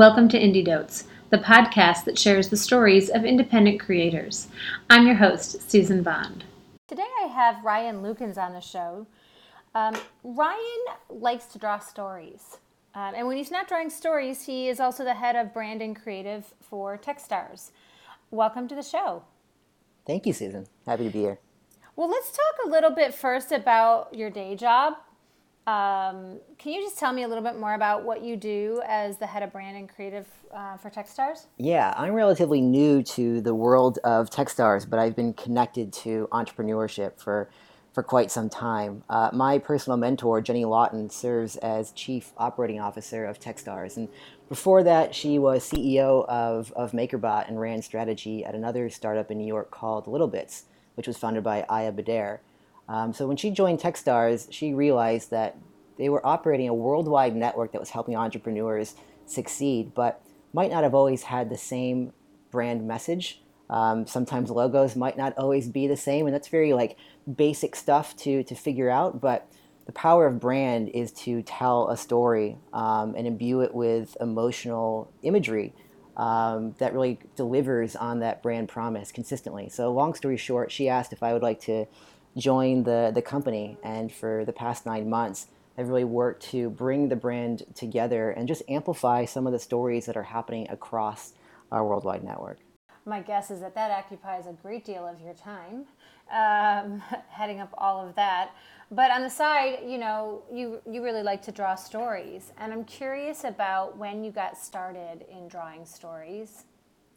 Welcome to Indie Dotes, the podcast that shares the stories of independent creators. I'm your host, Susan Bond. Today I have Ryan Lukens on the show. Um, Ryan likes to draw stories. Um, and when he's not drawing stories, he is also the head of brand and creative for Techstars. Welcome to the show. Thank you, Susan. Happy to be here. Well, let's talk a little bit first about your day job. Um, can you just tell me a little bit more about what you do as the head of brand and creative uh, for Techstars? Yeah, I'm relatively new to the world of Techstars, but I've been connected to entrepreneurship for for quite some time. Uh, my personal mentor, Jenny Lawton, serves as Chief Operating Officer of Techstars. And before that, she was CEO of, of MakerBot and ran strategy at another startup in New York called Littlebits, which was founded by Ayah Bdeir. Um, so when she joined Techstars, she realized that they were operating a worldwide network that was helping entrepreneurs succeed, but might not have always had the same brand message. Um, sometimes logos might not always be the same, and that's very like basic stuff to to figure out. But the power of brand is to tell a story um, and imbue it with emotional imagery um, that really delivers on that brand promise consistently. So, long story short, she asked if I would like to join the, the company. And for the past nine months, I've really worked to bring the brand together and just amplify some of the stories that are happening across our worldwide network. My guess is that that occupies a great deal of your time, um, heading up all of that. But on the side, you know, you you really like to draw stories, and I'm curious about when you got started in drawing stories.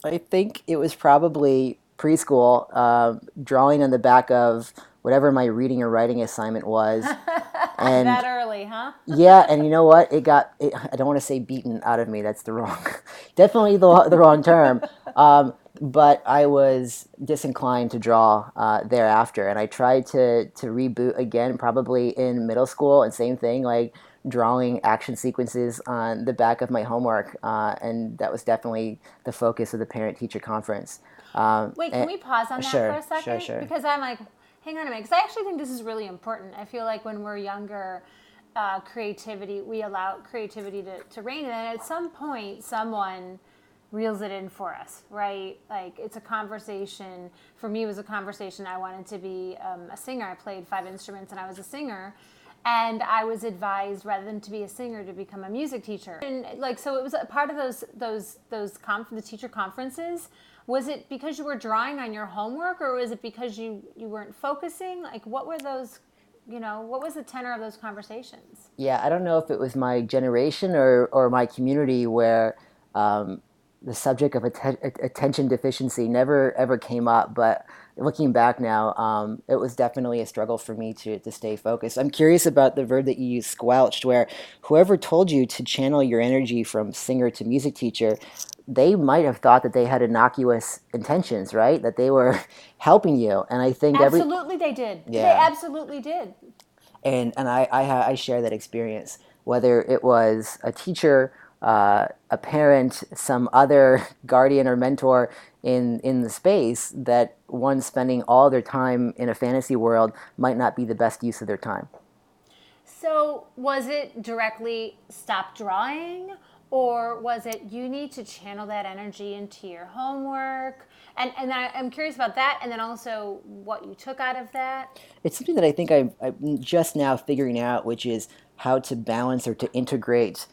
I think it was probably preschool, uh, drawing on the back of whatever my reading or writing assignment was. And that early, huh? yeah, and you know what? It got, it, I don't want to say beaten out of me. That's the wrong, definitely the, the wrong term. Um, but I was disinclined to draw uh, thereafter. And I tried to, to reboot again, probably in middle school, and same thing, like drawing action sequences on the back of my homework. Uh, and that was definitely the focus of the parent teacher conference. Um, Wait, can and, we pause on that sure, for a second? Sure, sure. Because I'm like, hang on a minute, because I actually think this is really important. I feel like when we're younger, uh, creativity, we allow creativity to, to reign, and then at some point, someone reels it in for us, right? Like it's a conversation. For me, it was a conversation. I wanted to be um, a singer. I played five instruments, and I was a singer. And I was advised rather than to be a singer to become a music teacher. And like so, it was a part of those those those conf- the teacher conferences was it because you were drawing on your homework or was it because you you weren't focusing? Like what were those you know what was the tenor of those conversations? Yeah i don't know if it was my generation or or my community where um, the subject of att- attention deficiency never ever came up but looking back now um, it was definitely a struggle for me to, to stay focused. I'm curious about the verb that you used squelched where whoever told you to channel your energy from singer to music teacher they might have thought that they had innocuous intentions, right? That they were helping you. And I think absolutely every, they did. Yeah. They absolutely did. And and I I, I share that experience. Whether it was a teacher, uh, a parent, some other guardian or mentor in in the space, that one spending all their time in a fantasy world might not be the best use of their time. So was it directly stop drawing? Or was it you need to channel that energy into your homework? And and I, am curious about that and then also what you took out of that. It's something that i think I'm, I'm just now figuring out which is how to balance or to integrate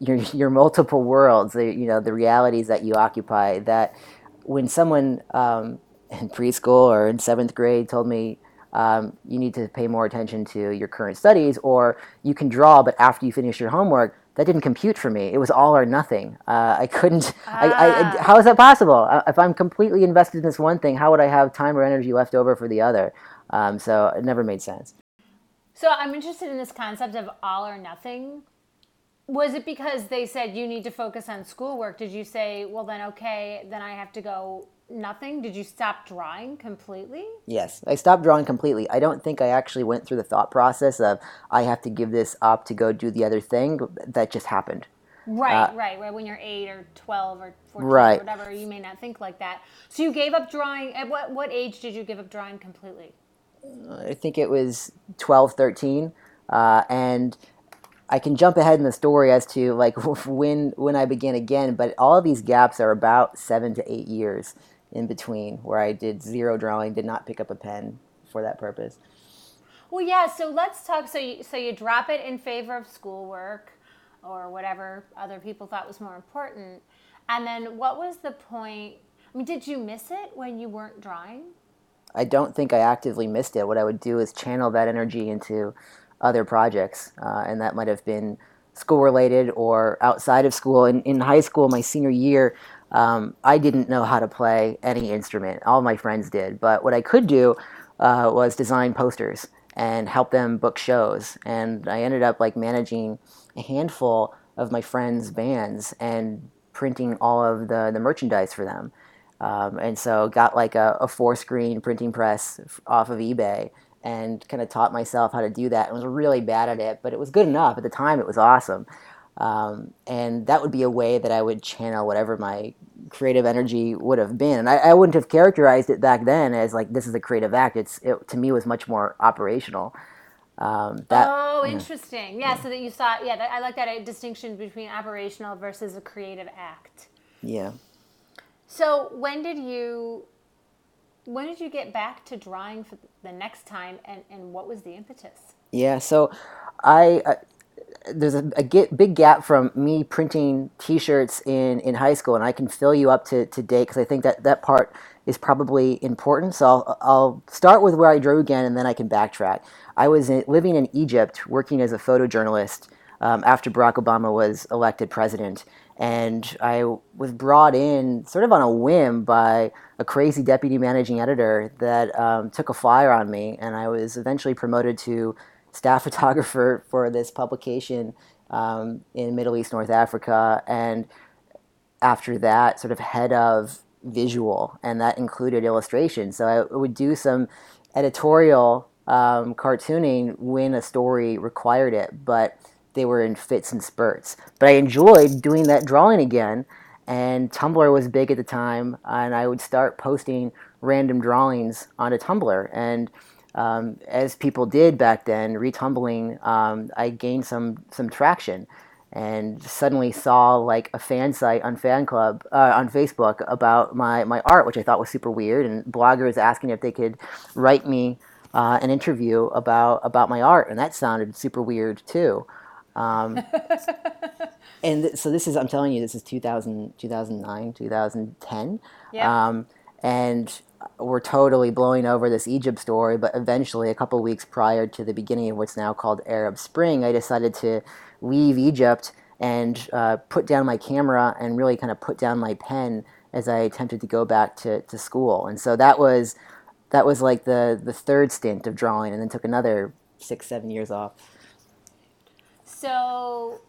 your your multiple worlds the, you know the realities that you occupy that when someone um, in preschool or in seventh grade told me um, you need to pay more attention to your current studies or you can draw but after you finish your homework that didn't compute for me. It was all or nothing. Uh, I couldn't. Ah. I, I, ah. how is that possible? Uh, if I'm completely invested in this one thing, how would I have time or energy left over for the other? Um, so it never made sense. So I'm interested in this concept of all or nothing. Was it because they said you need to focus on schoolwork? Did you say, well, then okay, then I have to go nothing? Did you stop drawing completely? Yes, I stopped drawing completely. I don't think I actually went through the thought process of I have to give this up to go do the other thing. That just happened. Right, uh, right, right. When you're eight or twelve or fourteen right. or whatever, you may not think like that. So you gave up drawing. At what what age did you give up drawing completely? I think it was 12, 13. Uh, and I can jump ahead in the story as to like when when I began again, but all of these gaps are about seven to eight years in between where I did zero drawing, did not pick up a pen for that purpose. Well, yeah. So let's talk. So you, so you drop it in favor of schoolwork or whatever other people thought was more important, and then what was the point? I mean, did you miss it when you weren't drawing? I don't think I actively missed it. What I would do is channel that energy into other projects, uh, and that might have been school related or outside of school. In, in high school, my senior year, um, I didn't know how to play any instrument. All my friends did, but what I could do uh, was design posters and help them book shows. And I ended up like managing a handful of my friends' bands and printing all of the, the merchandise for them. Um, and so got like a, a four screen printing press off of eBay and kind of taught myself how to do that and was really bad at it, but it was good enough. At the time, it was awesome. Um, and that would be a way that I would channel whatever my creative energy would have been. And I, I, wouldn't have characterized it back then as like this is a creative act. It's it, to me was much more operational. Um, that, oh, interesting. Yeah, yeah, so that you saw. Yeah, that, I like that distinction between operational versus a creative act. Yeah. So when did you when did you get back to drawing for the next time and, and what was the impetus? Yeah, so I, there's a, a get, big gap from me printing t-shirts in, in high school and I can fill you up to, to date because I think that that part is probably important. So I'll, I'll start with where I drew again and then I can backtrack. I was in, living in Egypt working as a photojournalist um, after Barack Obama was elected president and I was brought in sort of on a whim by a crazy deputy managing editor that um, took a flyer on me, and I was eventually promoted to staff photographer for this publication um, in Middle East, North Africa, and after that, sort of head of visual, and that included illustration. So I would do some editorial um, cartooning when a story required it, but they were in fits and spurts. But I enjoyed doing that drawing again, and Tumblr was big at the time, and I would start posting random drawings onto Tumblr. And um, as people did back then, retumbling, um, I gained some some traction, and suddenly saw like a fan site on Fan Club uh, on Facebook about my my art, which I thought was super weird, and bloggers asking if they could write me. Uh, an interview about about my art, and that sounded super weird too. Um, and th- so this is, I'm telling you, this is 2000, 2009, 2010. Yeah. Um, and we're totally blowing over this Egypt story, but eventually, a couple weeks prior to the beginning of what's now called Arab Spring, I decided to leave Egypt and uh, put down my camera and really kind of put down my pen as I attempted to go back to, to school. And so that was that was like the the third stint of drawing, and then took another six seven years off. So,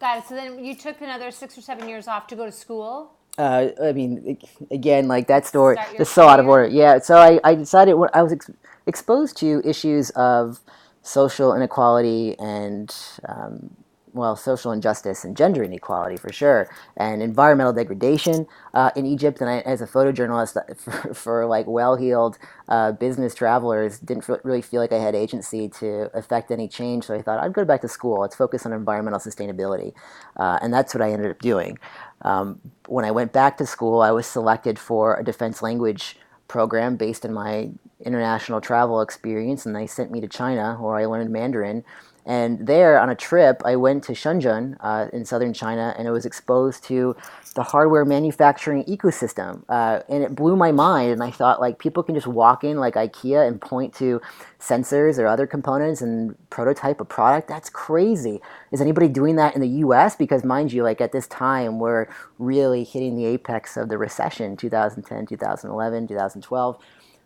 it. So then you took another six or seven years off to go to school. Uh, I mean, again, like that story, is so out of order. Yeah. So I, I decided when I was ex- exposed to issues of social inequality and um, well, social injustice and gender inequality for sure, and environmental degradation uh, in Egypt. And I, as a photojournalist, uh, for, for like well-heeled uh, business travelers, didn't really feel like I had agency to affect any change. So I thought I'd go back to school. Let's focus on environmental sustainability, uh, and that's what I ended up doing. Um, when I went back to school, I was selected for a defense language program based on my international travel experience, and they sent me to China, where I learned Mandarin. And there, on a trip, I went to Shenzhen uh, in southern China, and I was exposed to the hardware manufacturing ecosystem, uh, and it blew my mind. And I thought, like, people can just walk in like IKEA and point to sensors or other components and prototype a product. That's crazy. Is anybody doing that in the U.S.? Because mind you, like at this time, we're really hitting the apex of the recession, 2010, 2011, 2012.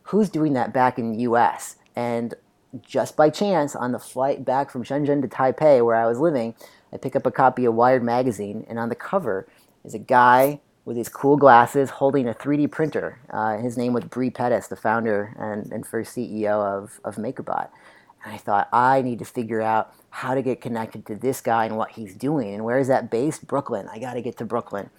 Who's doing that back in the U.S.? And just by chance, on the flight back from Shenzhen to Taipei, where I was living, I pick up a copy of Wired magazine, and on the cover is a guy with these cool glasses holding a 3D printer. Uh, his name was Bre Pettis, the founder and, and first CEO of, of MakerBot. And I thought, I need to figure out how to get connected to this guy and what he's doing. And where is that based? Brooklyn. I got to get to Brooklyn.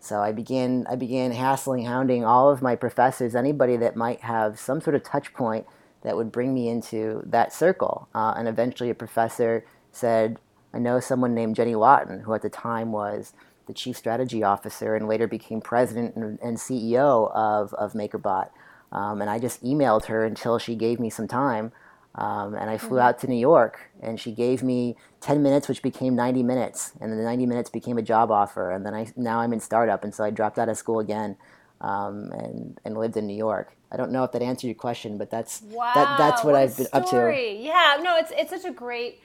So I began, I began hassling, hounding all of my professors, anybody that might have some sort of touch point that would bring me into that circle. Uh, and eventually, a professor said, I know someone named Jenny Lawton, who at the time was the chief strategy officer and later became president and, and CEO of, of MakerBot. Um, and I just emailed her until she gave me some time. Um, and I flew mm-hmm. out to New York, and she gave me 10 minutes, which became 90 minutes, and then the 90 minutes became a job offer. And then I now I'm in startup, and so I dropped out of school again, um, and and lived in New York. I don't know if that answered your question, but that's wow, that, that's what, what I've been up to. Yeah, no, it's it's such a great.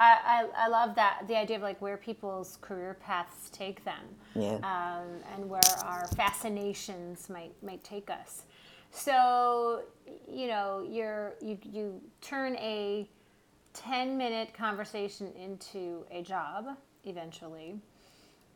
I, I, I, love that the idea of like where people's career paths take them, yeah. um, and where our fascinations might might take us. So, you know, you're you you turn a 10 minute conversation into a job eventually.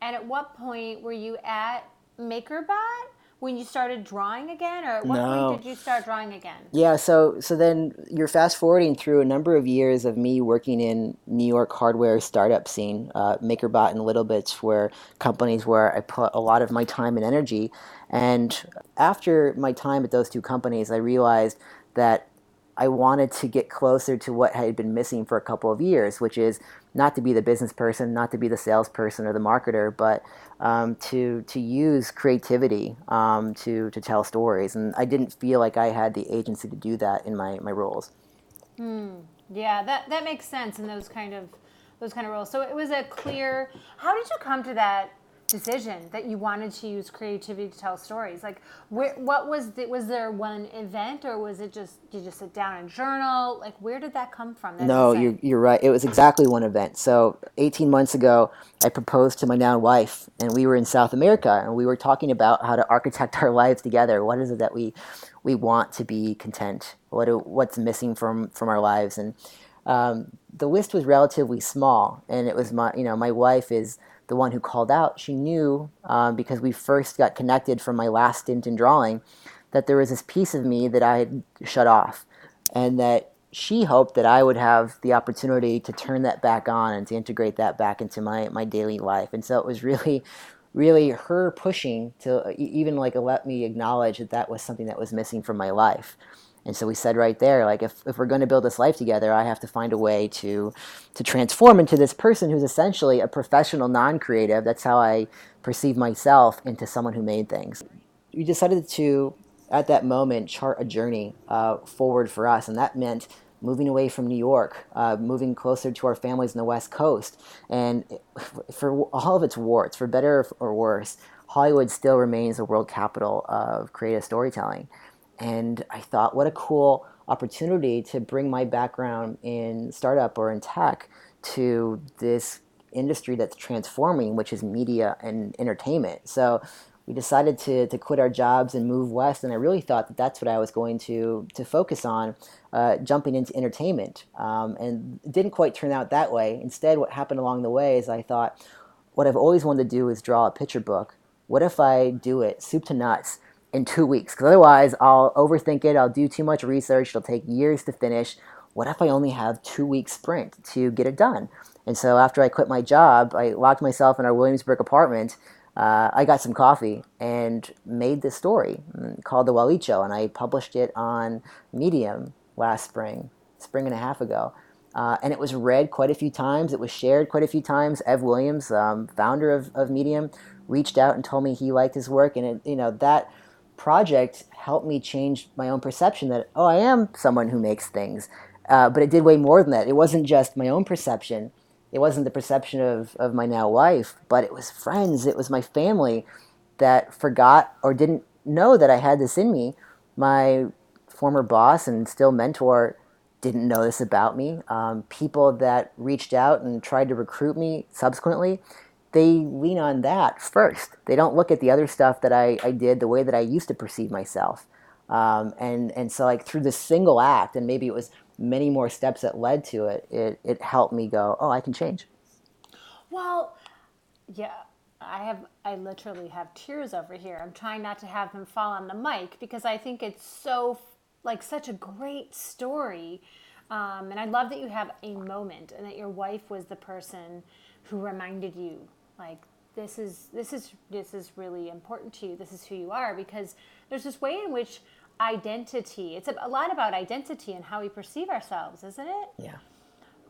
And at what point were you at MakerBot? When you started drawing again, or at what no. point did you start drawing again? Yeah, so so then you're fast forwarding through a number of years of me working in New York hardware startup scene, uh, MakerBot and Littlebits, where companies where I put a lot of my time and energy. And after my time at those two companies, I realized that I wanted to get closer to what had been missing for a couple of years, which is not to be the business person, not to be the salesperson or the marketer, but um, to to use creativity um, to to tell stories. And I didn't feel like I had the agency to do that in my my roles. Hmm. Yeah, that that makes sense in those kind of those kind of roles. So it was a clear. How did you come to that decision that you wanted to use creativity to tell stories? Like where, what was the, was there one event or was it just you just sit down and journal? Like where did that come from that no you're, you're right. It was exactly one event. So 18 months ago i proposed to my now wife and we were in south america and we were talking about how to architect our lives together. What is it that we we want to be content? What do, what's missing from from our lives? And um, the list was relatively small and it was my you know my wife is the one who called out, she knew um, because we first got connected from my last stint in drawing that there was this piece of me that I had shut off, and that she hoped that I would have the opportunity to turn that back on and to integrate that back into my, my daily life. And so it was really, really her pushing to even like let me acknowledge that that was something that was missing from my life. And so we said right there, like if, if we're going to build this life together, I have to find a way to to transform into this person who's essentially a professional non-creative. That's how I perceive myself into someone who made things. We decided to, at that moment, chart a journey uh, forward for us, and that meant moving away from New York, uh, moving closer to our families in the West Coast, and for all of its warts, for better or worse, Hollywood still remains the world capital of creative storytelling. And I thought, what a cool opportunity to bring my background in startup or in tech to this industry that's transforming, which is media and entertainment. So we decided to, to quit our jobs and move west, and I really thought that that's what I was going to to focus on, uh, jumping into entertainment. Um, and it didn't quite turn out that way. Instead, what happened along the way is I thought, what I've always wanted to do is draw a picture book. What if I do it soup to nuts? In two weeks because otherwise I'll overthink it. I'll do too much research. It'll take years to finish. What if I only have two weeks sprint to get it done? And so after I quit my job, I locked myself in our Williamsburg apartment. Uh, I got some coffee and made this story mm, called The Walicho, and I published it on Medium last spring, spring and a half ago. Uh, and it was read quite a few times. It was shared quite a few times. Ev Williams, um, founder of, of Medium, reached out and told me he liked his work, and it, you know that project helped me change my own perception that, oh, I am someone who makes things. Uh, but it did way more than that. It wasn't just my own perception. It wasn't the perception of, of my now wife, but it was friends. It was my family that forgot or didn't know that I had this in me. My former boss and still mentor didn't know this about me. Um, people that reached out and tried to recruit me subsequently they lean on that first. They don't look at the other stuff that I, I did, the way that I used to perceive myself. Um, and, and so, like, through this single act, and maybe it was many more steps that led to it, it, it helped me go, oh, I can change. Well, yeah, I have, I literally have tears over here. I'm trying not to have them fall on the mic because I think it's so, like, such a great story. Um, and I love that you have a moment and that your wife was the person who reminded you like this is this is this is really important to you. This is who you are because there's this way in which identity it's a, lot about identity and how we perceive ourselves isn't it? Yeah.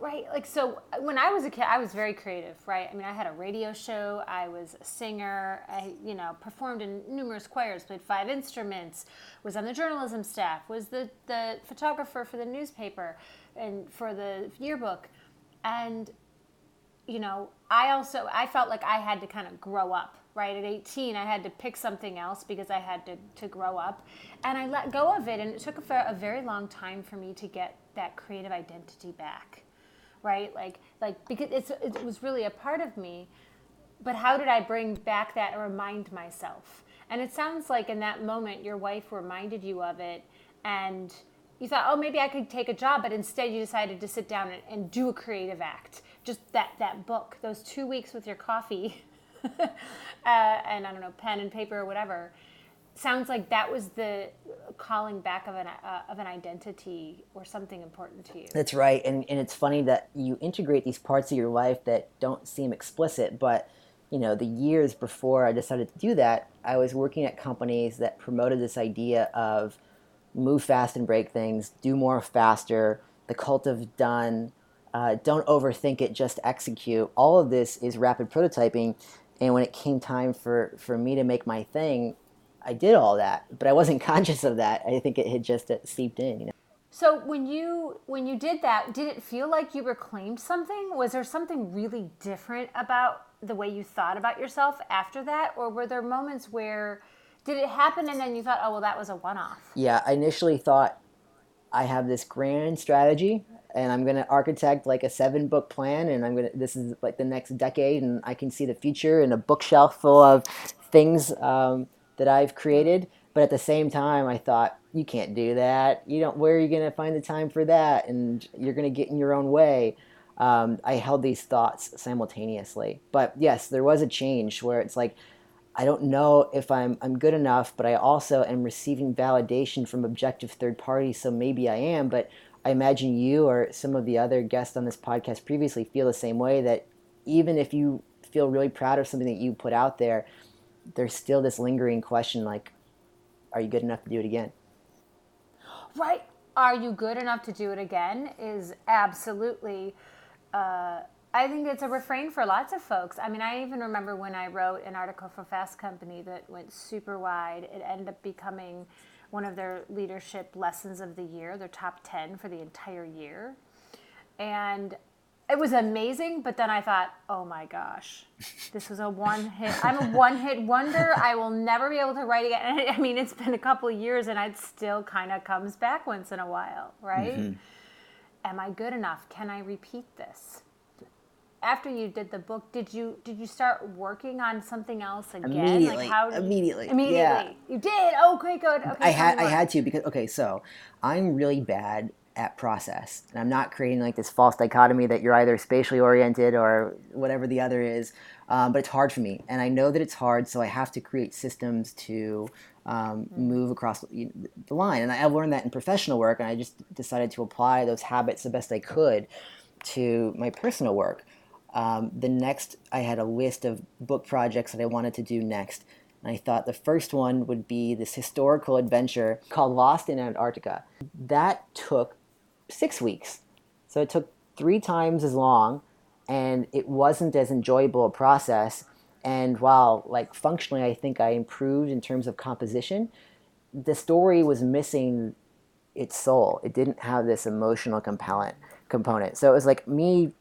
Right like so when i was a kid i was very creative right? I mean i had a radio show i was a singer i you know performed in numerous choirs played five instruments was on the journalism staff was the the photographer for the newspaper and for the yearbook. And you know i also i felt like i had to kind of grow up right at 18 i had to pick something else because i had to, to grow up and i let go of it and it took a, a very long time for me to get that creative identity back right? Like like because it's it was really a part of me. But how did I bring back that and remind myself? And it sounds like in that moment your wife reminded you of it and you thought, oh, maybe I could take a job, but instead you decided to sit down and, and do a creative act. Just that that book, those two weeks with your coffee, uh, and I don't know, pen and paper or whatever, sounds like that was the calling back of an uh, of an identity or something important to you. That's right, and and it's funny that you integrate these parts of your life that don't seem explicit, but you know, the years before I decided to do that, I was working at companies that promoted this idea of move fast and break things, do more faster, the cult of done, uh, don't overthink it, just execute. All of this is rapid prototyping. And when it came time for, for me to make my thing, I did all that, but I wasn't conscious of that. I think it had just uh, seeped in, you know. So when you when you did that, did it feel like you reclaimed something? Was there something really different about the way you thought about yourself after that, or were there moments where did it happen and then you thought, oh well, that was a one-off? Yeah, I initially thought I have this grand strategy and I'm going to architect like a seven book plan and I'm going to this is like the next decade and I can see the future and a bookshelf full of things um, that I've created. But at the same time, I thought, you can't do that. You don't. Where are you going to find the time for that? And you're going to get in your own way. Um, I held these thoughts simultaneously. But yes, there was a change where it's like, I don't know if I'm I'm good enough, but I also am receiving validation from objective third parties, so maybe I am. But I imagine you or some of the other guests on this podcast previously feel the same way that even if you feel really proud of something that you put out there, there's still this lingering question like, are you good enough to do it again? Right. Are you good enough to do it again? Is absolutely. Uh, I think it's a refrain for lots of folks. I mean, I even remember when I wrote an article for Fast Company that went super wide. It ended up becoming one of their leadership lessons of the year, their top 10 for the entire year. And it was amazing, but then I thought, oh my gosh, this was a one hit. I'm a one hit wonder. I will never be able to write again. I mean, it's been a couple years and it still kind of comes back once in a while, right? Mm-hmm. Am I good enough? Can I repeat this? After you did the book, did you did you start working on something else again? Immediately. Like how immediately. Immediately. Yeah. You did. Oh, okay, good. Okay. I had I had to because okay, so I'm really bad at process. And I'm not creating like this false dichotomy that you're either spatially oriented or whatever the other is. Um, but it's hard for me. And I know that it's hard, so I have to create systems to um, mm-hmm. move across the line. And I learned that in professional work, and I just decided to apply those habits the best I could to my personal work. Um, the next, I had a list of book projects that I wanted to do next. And I thought the first one would be this historical adventure called Lost in Antarctica. That took six weeks. So it took three times as long and it wasn't as enjoyable a process. And while, like, functionally, I think I improved in terms of composition, the story was missing its soul. It didn't have this emotional compellant component. So it was like me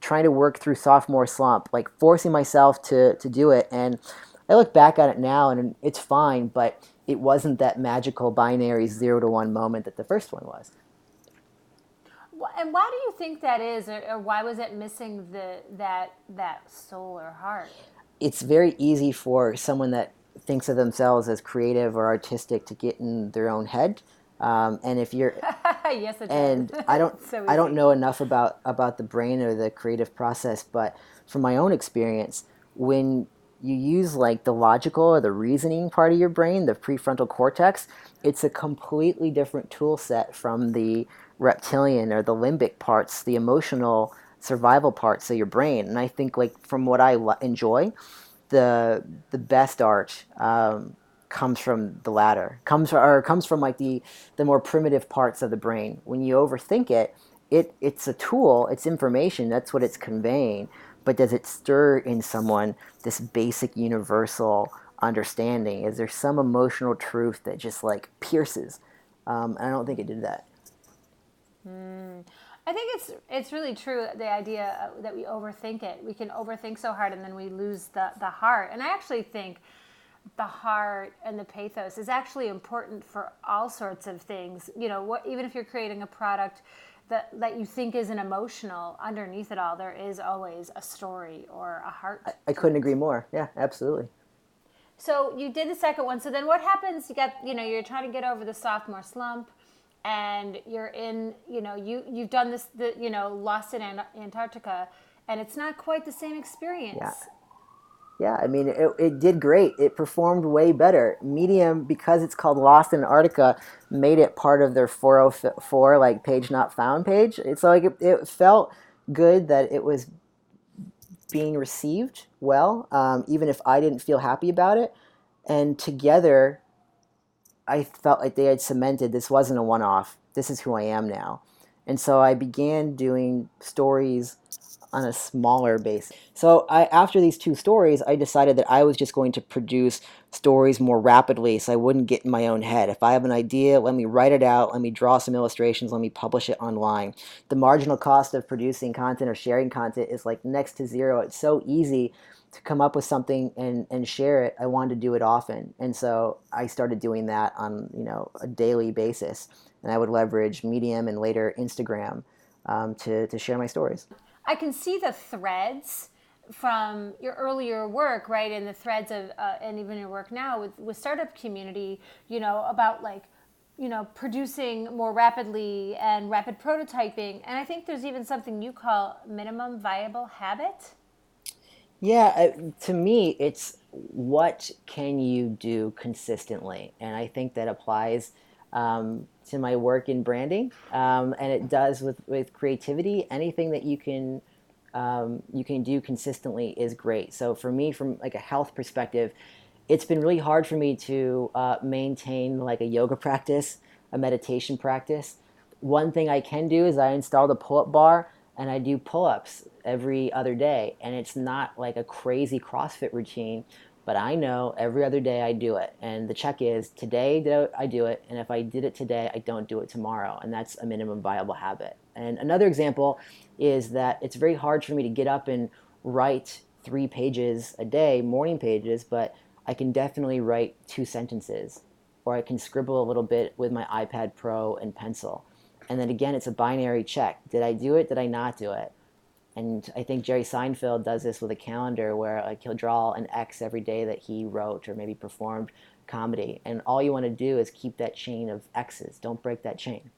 trying to work through sophomore slump, like forcing myself to, to do it. And I look back at it now and it's fine, but it wasn't that magical binary zero to one moment that the first one was. And why do you think that is, or, or why was it missing the that that soul or heart? It's very easy for someone that thinks of themselves as creative or artistic to get in their own head. Um, and if you're yes, and I don't so I don't know enough about about the brain or the creative process, but from my own experience, when you use like the logical or the reasoning part of your brain, the prefrontal cortex, it's a completely different tool set from the reptilian or the limbic parts, the emotional survival parts of your brain. And I think like from what I enjoy, the the best art um, comes from the latter. Comes from, or comes from like the the more primitive parts of the brain. When you overthink it, it it's a tool, it's information, that's what it's conveying. But does it stir in someone this basic universal understanding? Is there some emotional truth that just like pierces? Um, and I don't think it did that. Mm. I think it's it's really true the idea that we overthink it. We can overthink so hard and then we lose the the heart. And I actually think the heart and the pathos is actually important for all sorts of things. You know, what even if you're creating a product that that you think isn't emotional, underneath it all there is always a story or a heart. I, I couldn't agree more. Yeah, absolutely. So you did the second one. So then what happens? You got you know you're trying to get over the sophomore slump and you're in you know you you've done this the you know lost in antarctica and it's not quite the same experience yeah yeah i mean it, it did great it performed way better medium because it's called lost in antarctica made it part of their 404 like page not found page it's like it, it felt good that it was being received well um, even if i didn't feel happy about it and together I felt like they had cemented this wasn't a one off. This is who I am now. And so I began doing stories on a smaller base. So I, after these two stories, I decided that I was just going to produce stories more rapidly so I wouldn't get in my own head. If I have an idea, let me write it out, let me draw some illustrations, let me publish it online. The marginal cost of producing content or sharing content is like next to zero. It's so easy to come up with something and, and share it, I wanted to do it often. And so I started doing that on, you know, a daily basis. And I would leverage Medium and later Instagram um, to, to share my stories. I can see the threads from your earlier work, right? And the threads of, uh, and even your work now with, with startup community, you know, about like, you know, producing more rapidly and rapid prototyping. And I think there's even something you call minimum viable habit. Yeah, to me, it's what can you do consistently, and I think that applies um, to my work in branding, um, and it does with with creativity. Anything that you can um, you can do consistently is great. So for me, from like a health perspective, it's been really hard for me to uh, maintain like a yoga practice, a meditation practice. One thing I can do is I installed a pull-up bar and I do pull ups every other day. And it's not like a crazy CrossFit routine, but I know every other day I do it. And the check is today did I do it? And if I did it today, I don't do it tomorrow. And that's a minimum viable habit. And another example is that it's very hard for me to get up and write three pages a day, morning pages, but I can definitely write two sentences or I can scribble a little bit with my iPad Pro and pencil. And then again, it's a binary check. Did I do it? Did I not do it? And I think Jerry Seinfeld does this with a calendar where like he'll draw an X every day that he wrote or maybe performed comedy. And all you want to do is keep that chain of X's. Don't break that chain.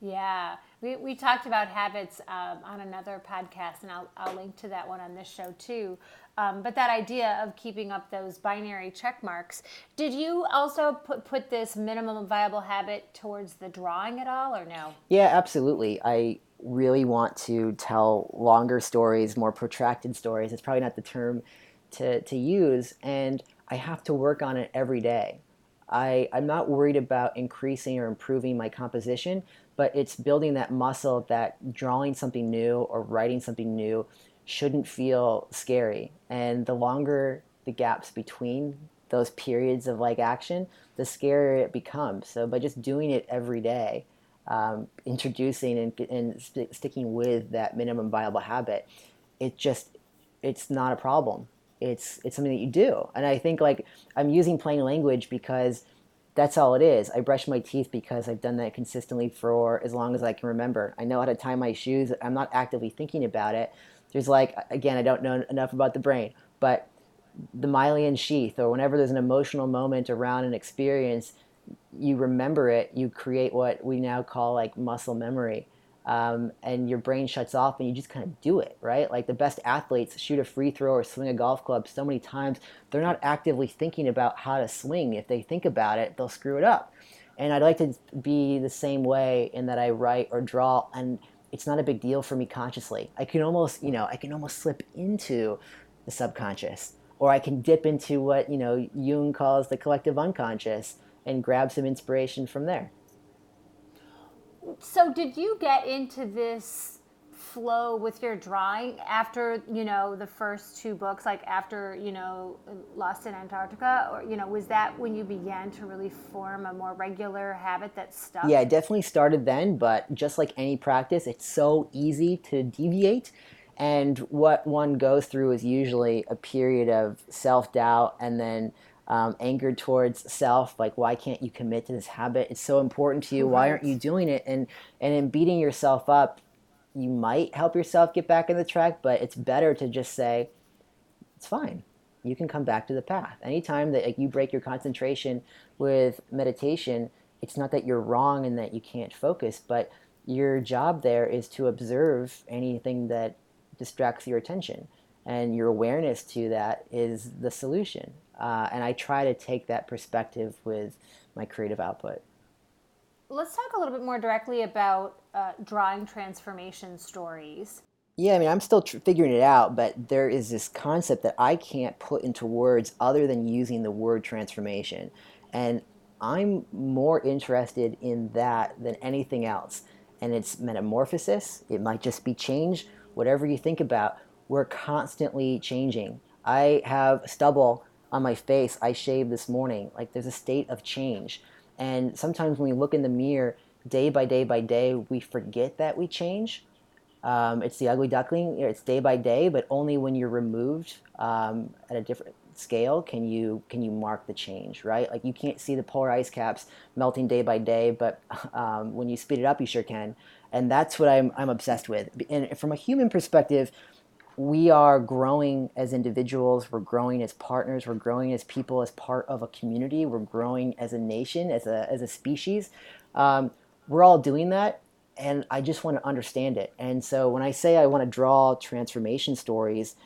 Yeah, we, we talked about habits um, on another podcast, and I'll, I'll link to that one on this show too. Um, but that idea of keeping up those binary check marks, did you also put, put this minimum viable habit towards the drawing at all, or no? Yeah, absolutely. I really want to tell longer stories, more protracted stories. It's probably not the term to, to use, and I have to work on it every day. I, I'm not worried about increasing or improving my composition, but it's building that muscle that drawing something new or writing something new shouldn't feel scary. And the longer the gaps between those periods of like action, the scarier it becomes. So by just doing it every day, um, introducing and, and st- sticking with that minimum viable habit, it just it's not a problem. It's it's something that you do. And i think like i'm using plain language because that's all it is. I brush my teeth because i've done that consistently for as long as i can remember. I know how to tie my shoes. I'm not actively thinking about it. There's like again i don't know enough about the brain but the myelin sheath or whenever there's an emotional moment around an experience you remember it you create what we now call like muscle memory um, and your brain shuts off and you just kind of do it, right? Like the best athletes shoot a free throw or swing a golf club so many times, they're not actively thinking about how to swing. If they think about it, they'll screw it up. And I'd like to be the same way in that I write or draw, and it's not a big deal for me consciously. I can almost, you know, I can almost slip into the subconscious, or I can dip into what, you know, Jung calls the collective unconscious and grab some inspiration from there So, did you get into this flow with your drawing after you know the first two books, like after you know Lost in Antarctica, or you know was that when you began to really form a more regular habit that stuck? Yeah, it definitely started then, but just like any practice, it's so easy to deviate. And what one goes through is usually a period of self doubt and then um, anger towards self like why can't you commit to this habit? It's so important to you. Right. why aren't you doing it? And and in beating yourself up you might help yourself get back in the track but it's better to just say it's fine. You can come back to the path. Anytime that like, you break your concentration with meditation it's not that you're wrong and that you can't focus but your job there is to observe anything that distracts your attention. And your awareness to that is the solution uh, and I try to take that perspective with my creative output. Let's talk a little bit more directly about uh, drawing transformation stories. Yeah, I mean, I'm still tr- figuring it out, but there is this concept that I can't put into words other than using the word transformation. And I'm more interested in that than anything else. And it's metamorphosis, it might just be change, whatever you think about. We're constantly changing. I have stubble on my face I shaved this morning. Like there's a state of change. And sometimes when we look in the mirror day by day by day, we forget that we change. Um, it's the ugly duckling. It's day by day, but only when you're removed um, at a different scale can you can you mark the change, right? Like you can't see the polar ice caps melting day by day, but um, when you speed it up, you sure can. And that's what I'm I'm obsessed with. And from a human perspective, we are growing as individuals, we're growing as partners, we're growing as people, as part of a community, we're growing as a nation, as a, as a species. Um, we're all doing that, and I just want to understand it. And so when I say I want to draw transformation stories,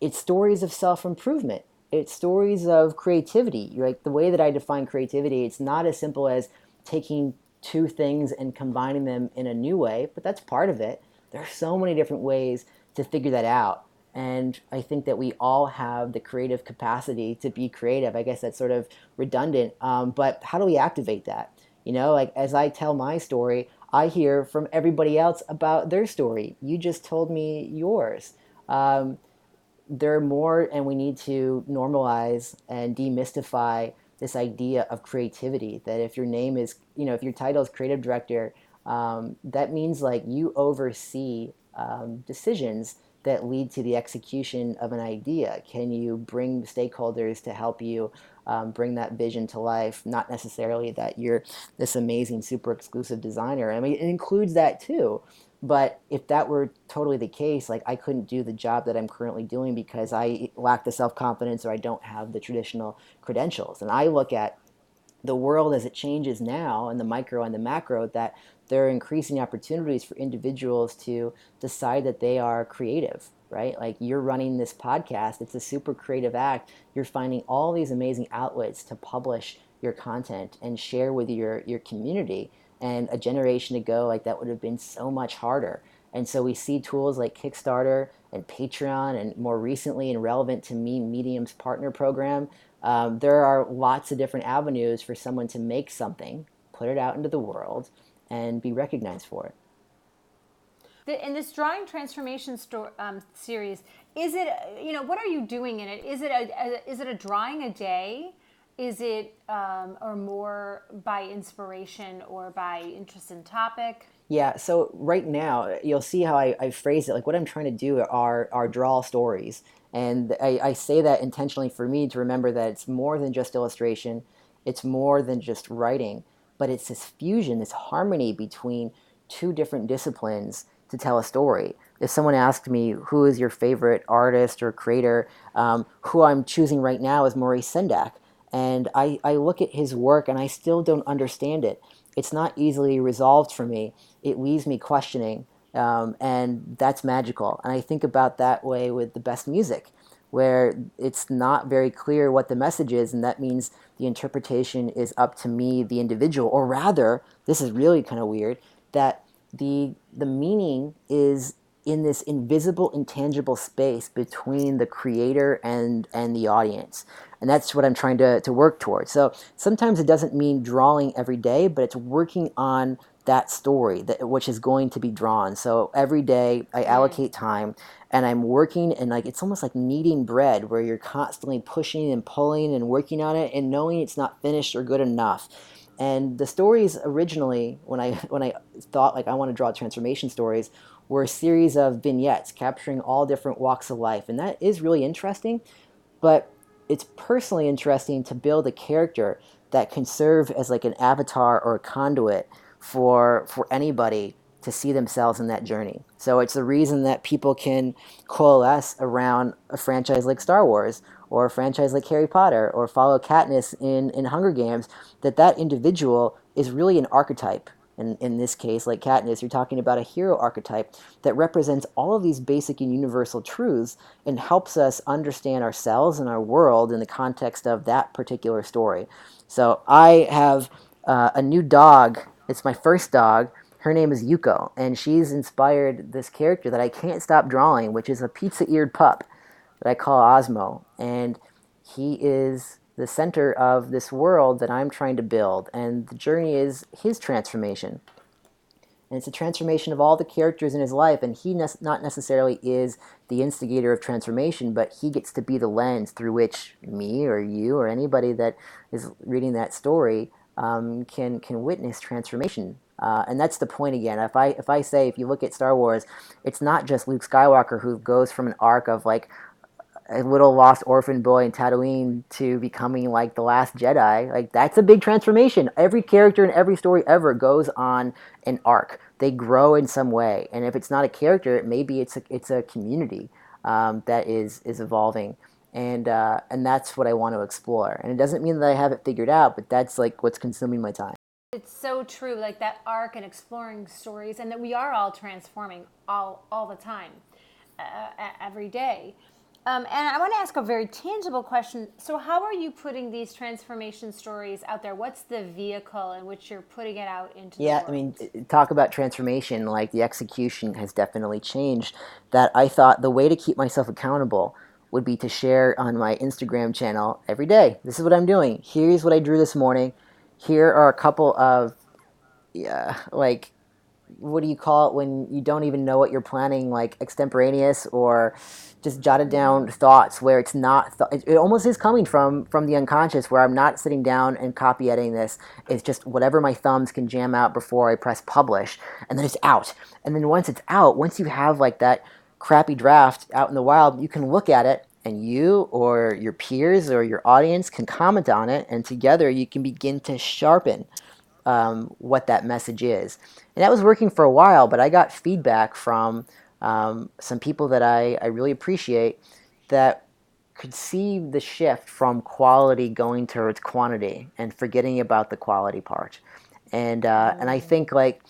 it's stories of self improvement. It's stories of creativity. Like the way that I define creativity, it's not as simple as taking two things and combining them in a new way, but that's part of it. There are so many different ways to figure that out. And I think that we all have the creative capacity to be creative. I guess that's sort of redundant, um, but how do we activate that? You know, like as I tell my story, I hear from everybody else about their story. You just told me yours. Um, there are more, and we need to normalize and demystify this idea of creativity. That if your name is, you know, if your title is creative director, um, that means like you oversee um, decisions that lead to the execution of an idea? Can you bring stakeholders to help you um, bring that vision to life? Not necessarily that you're this amazing, super exclusive designer. I mean, it includes that too. But if that were totally the case, like I couldn't do the job that I'm currently doing because I lack the self confidence or I don't have the traditional credentials. And I look at the world as it changes now and the micro and the macro that there are increasing opportunities for individuals to decide that they are creative right? Like you're running this podcast it's a super creative act. You're finding all these amazing outlets to publish your content and share with your your community. And a generation ago like that would have been so much harder. And so we see tools like kickstarter and patreon and more recently and relevant to me medium's partner program. Um, there are lots of different avenues for someone to make something put it out into the world and be recognized for it. The, in this drawing transformation sto- um, series, is it you know what are you doing in it? Is it a, a is it a drawing a day? Is it um, or more by inspiration or by interest in topic? Yeah, so right now you'll see how I, I phrase it. Like what I'm trying to do are are draw stories, and I, I say that intentionally for me to remember that it's more than just illustration. It's more than just writing but it's this fusion, this harmony between two different disciplines to tell a story. If someone asked me who is your favorite artist or creator, um, who I'm choosing right now is Maurice Sendak. And I, I look at his work and I still don't understand it. It's not easily resolved for me. It leaves me questioning. Um, and that's magical. And I think about that way with the best music where it's not very clear what the message is, and that means the interpretation is up to me, the individual, or rather, this is really kind of weird, that the the meaning is in this invisible, intangible space between the creator and and the audience. And that's what I'm trying to, to work towards. So sometimes it doesn't mean drawing every day, but it's working on that story that which is going to be drawn. So every day I allocate time and I'm working and like it's almost like kneading bread where you're constantly pushing and pulling and working on it and knowing it's not finished or good enough. And the stories originally when I when I thought like I want to draw transformation stories were a series of vignettes capturing all different walks of life and that is really interesting. But it's personally interesting to build a character that can serve as like an avatar or a conduit for for anybody to see themselves in that journey. So it's the reason that people can coalesce around a franchise like Star Wars or a franchise like Harry Potter or follow Katniss in, in Hunger Games, that that individual is really an archetype. And in this case, like Katniss, you're talking about a hero archetype that represents all of these basic and universal truths and helps us understand ourselves and our world in the context of that particular story. So I have uh, a new dog it's my first dog. Her name is Yuko, and she's inspired this character that I can't stop drawing, which is a pizza eared pup that I call Osmo. And he is the center of this world that I'm trying to build. And the journey is his transformation. And it's a transformation of all the characters in his life. And he ne- not necessarily is the instigator of transformation, but he gets to be the lens through which me or you or anybody that is reading that story um, can can witness transformation. Uh, and that's the point again. If I if I say if you look at Star Wars, it's not just Luke Skywalker who goes from an arc of like a little lost orphan boy in Tatooine to becoming like the last Jedi. Like that's a big transformation. Every character in every story ever goes on an arc. They grow in some way, and if it's not a character, maybe it's a it's a community um, that is is evolving and uh, and that's what I want to explore. And it doesn't mean that I have it figured out, but that's like what's consuming my time. It's so true, like that arc and exploring stories, and that we are all transforming all all the time, uh, every day. Um, and I want to ask a very tangible question. So, how are you putting these transformation stories out there? What's the vehicle in which you're putting it out into? Yeah, I mean, talk about transformation. Like the execution has definitely changed. That I thought the way to keep myself accountable would be to share on my Instagram channel every day. This is what I'm doing. Here's what I drew this morning. Here are a couple of, yeah, like, what do you call it when you don't even know what you're planning, like extemporaneous or just jotted down thoughts where it's not, th- it almost is coming from from the unconscious where I'm not sitting down and copy editing this. It's just whatever my thumbs can jam out before I press publish, and then it's out. And then once it's out, once you have like that crappy draft out in the wild, you can look at it and you or your peers or your audience can comment on it, and together you can begin to sharpen um, what that message is. And that was working for a while, but I got feedback from um, some people that I, I really appreciate that could see the shift from quality going towards quantity and forgetting about the quality part. And, uh, and I think like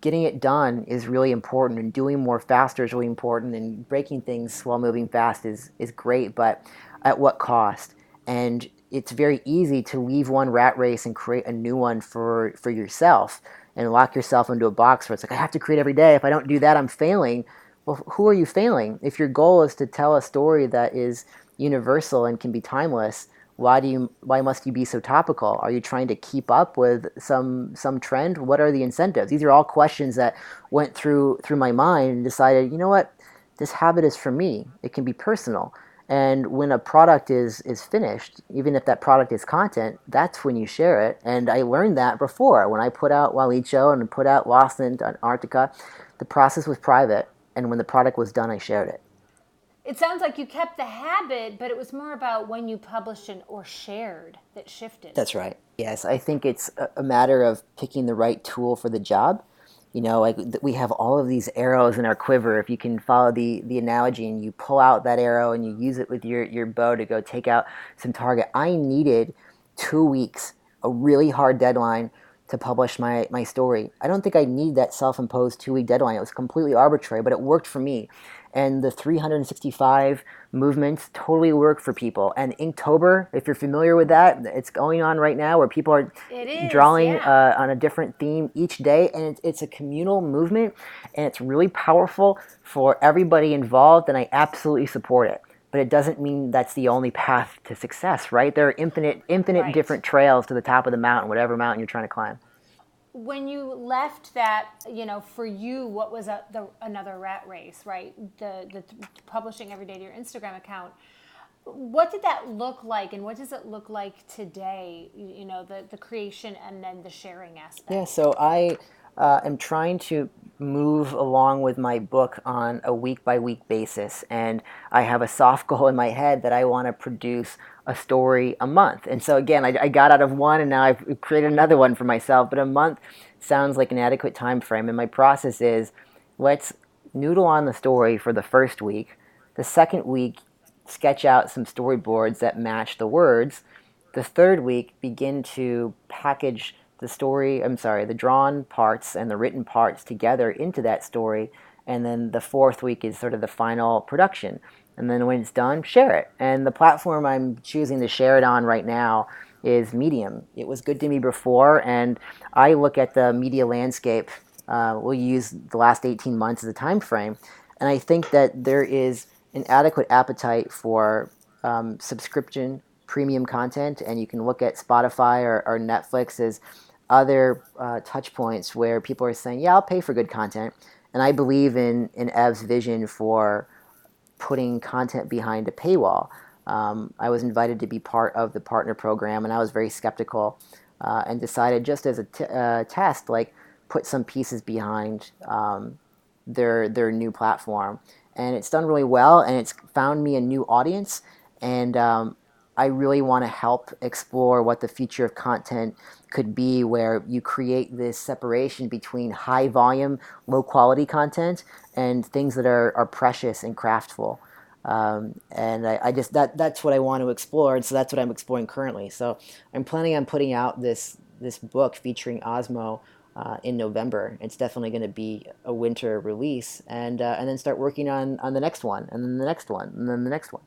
getting it done is really important and doing more faster is really important and breaking things while moving fast is, is great but at what cost? And it's very easy to leave one rat race and create a new one for, for yourself and lock yourself into a box where it's like i have to create every day. If i don't do that i'm failing. Well who are you failing? If your goal is to tell a story that is universal and can be timeless why do you why must you be so topical? Are you trying to keep up with some some trend? What are the incentives? These are all questions that went through through my mind and decided you know what? This habit is for me. It can be personal. And when a product is is finished even if that product is content that's when you share it. And i learned that before. When i put out walicho and put out lost in antarctica the process was private. And when the product was done i shared it it sounds like you kept the habit, but it was more about when you published it or shared that shifted. That's right. Yes, I think it's a matter of picking the right tool for the job. You know, like we have all of these arrows in our quiver. If you can follow the the analogy, and you pull out that arrow and you use it with your your bow to go take out some target. I needed two weeks, a really hard deadline to publish my, my story. I don't think I need that self imposed two week deadline. It was completely arbitrary, but it worked for me. And the 365 movements totally work for people. And Inktober, if you're familiar with that, it's going on right now where people are is, drawing yeah. uh, on a different theme each day, and it's, it's a communal movement, and it's really powerful for everybody involved, and I absolutely support it. But it doesn't mean that's the only path to success, right? There are infinite, infinite Right. different trails to the top of the mountain, whatever mountain you're trying to climb. When you left that, you know, for you, what was a, the, another rat race, right? The, the publishing every day to your Instagram account. What did that look like, and what does it look like today? You you know, the, the creation and then the sharing aspect. Yeah, so I uh, am trying to move along with my book on a week by week basis, and I have a soft goal in my head that I want to produce a story a month. And so again, I, I got out of one, and now I've created another one for myself. But a month sounds like an adequate time frame, and my process is let's noodle on the story for the first week. The second week, sketch out some storyboards that match the words. The third week, begin to package the story, I'm sorry, the drawn parts and the written parts together into that story. And then the fourth week is sort of the final production. And then when it's done, share it. And the platform I'm choosing to share it on right now is Medium. It was good to me before, and I look at the media landscape. Uh, we'll use the last 18 months as a time frame, and I think that there is an adequate appetite for um, subscription premium content, and you can look at Spotify or, or Netflix as other uh, touch points where people are saying, "Yeah, I'll pay for good content," and I believe in in Ev's vision for putting content behind a paywall. Um, I was invited to be part of the partner program, and I was very skeptical, uh, and decided just as a t- uh, test, like put some pieces behind um, their their new platform, and it's done really well, and it's found me a new audience, and um, I really want to help explore what the future of content could be, where you create this separation between high volume, low quality content and things that are, are precious and craftful. Um, and I, I just that that's what I want to explore, and so that's what I'm exploring currently. So I'm planning on putting out this this book featuring Osmo uh, in November. It's definitely going to be a winter release, and uh, and then start working on on the next one, and then the next one, and then the next one.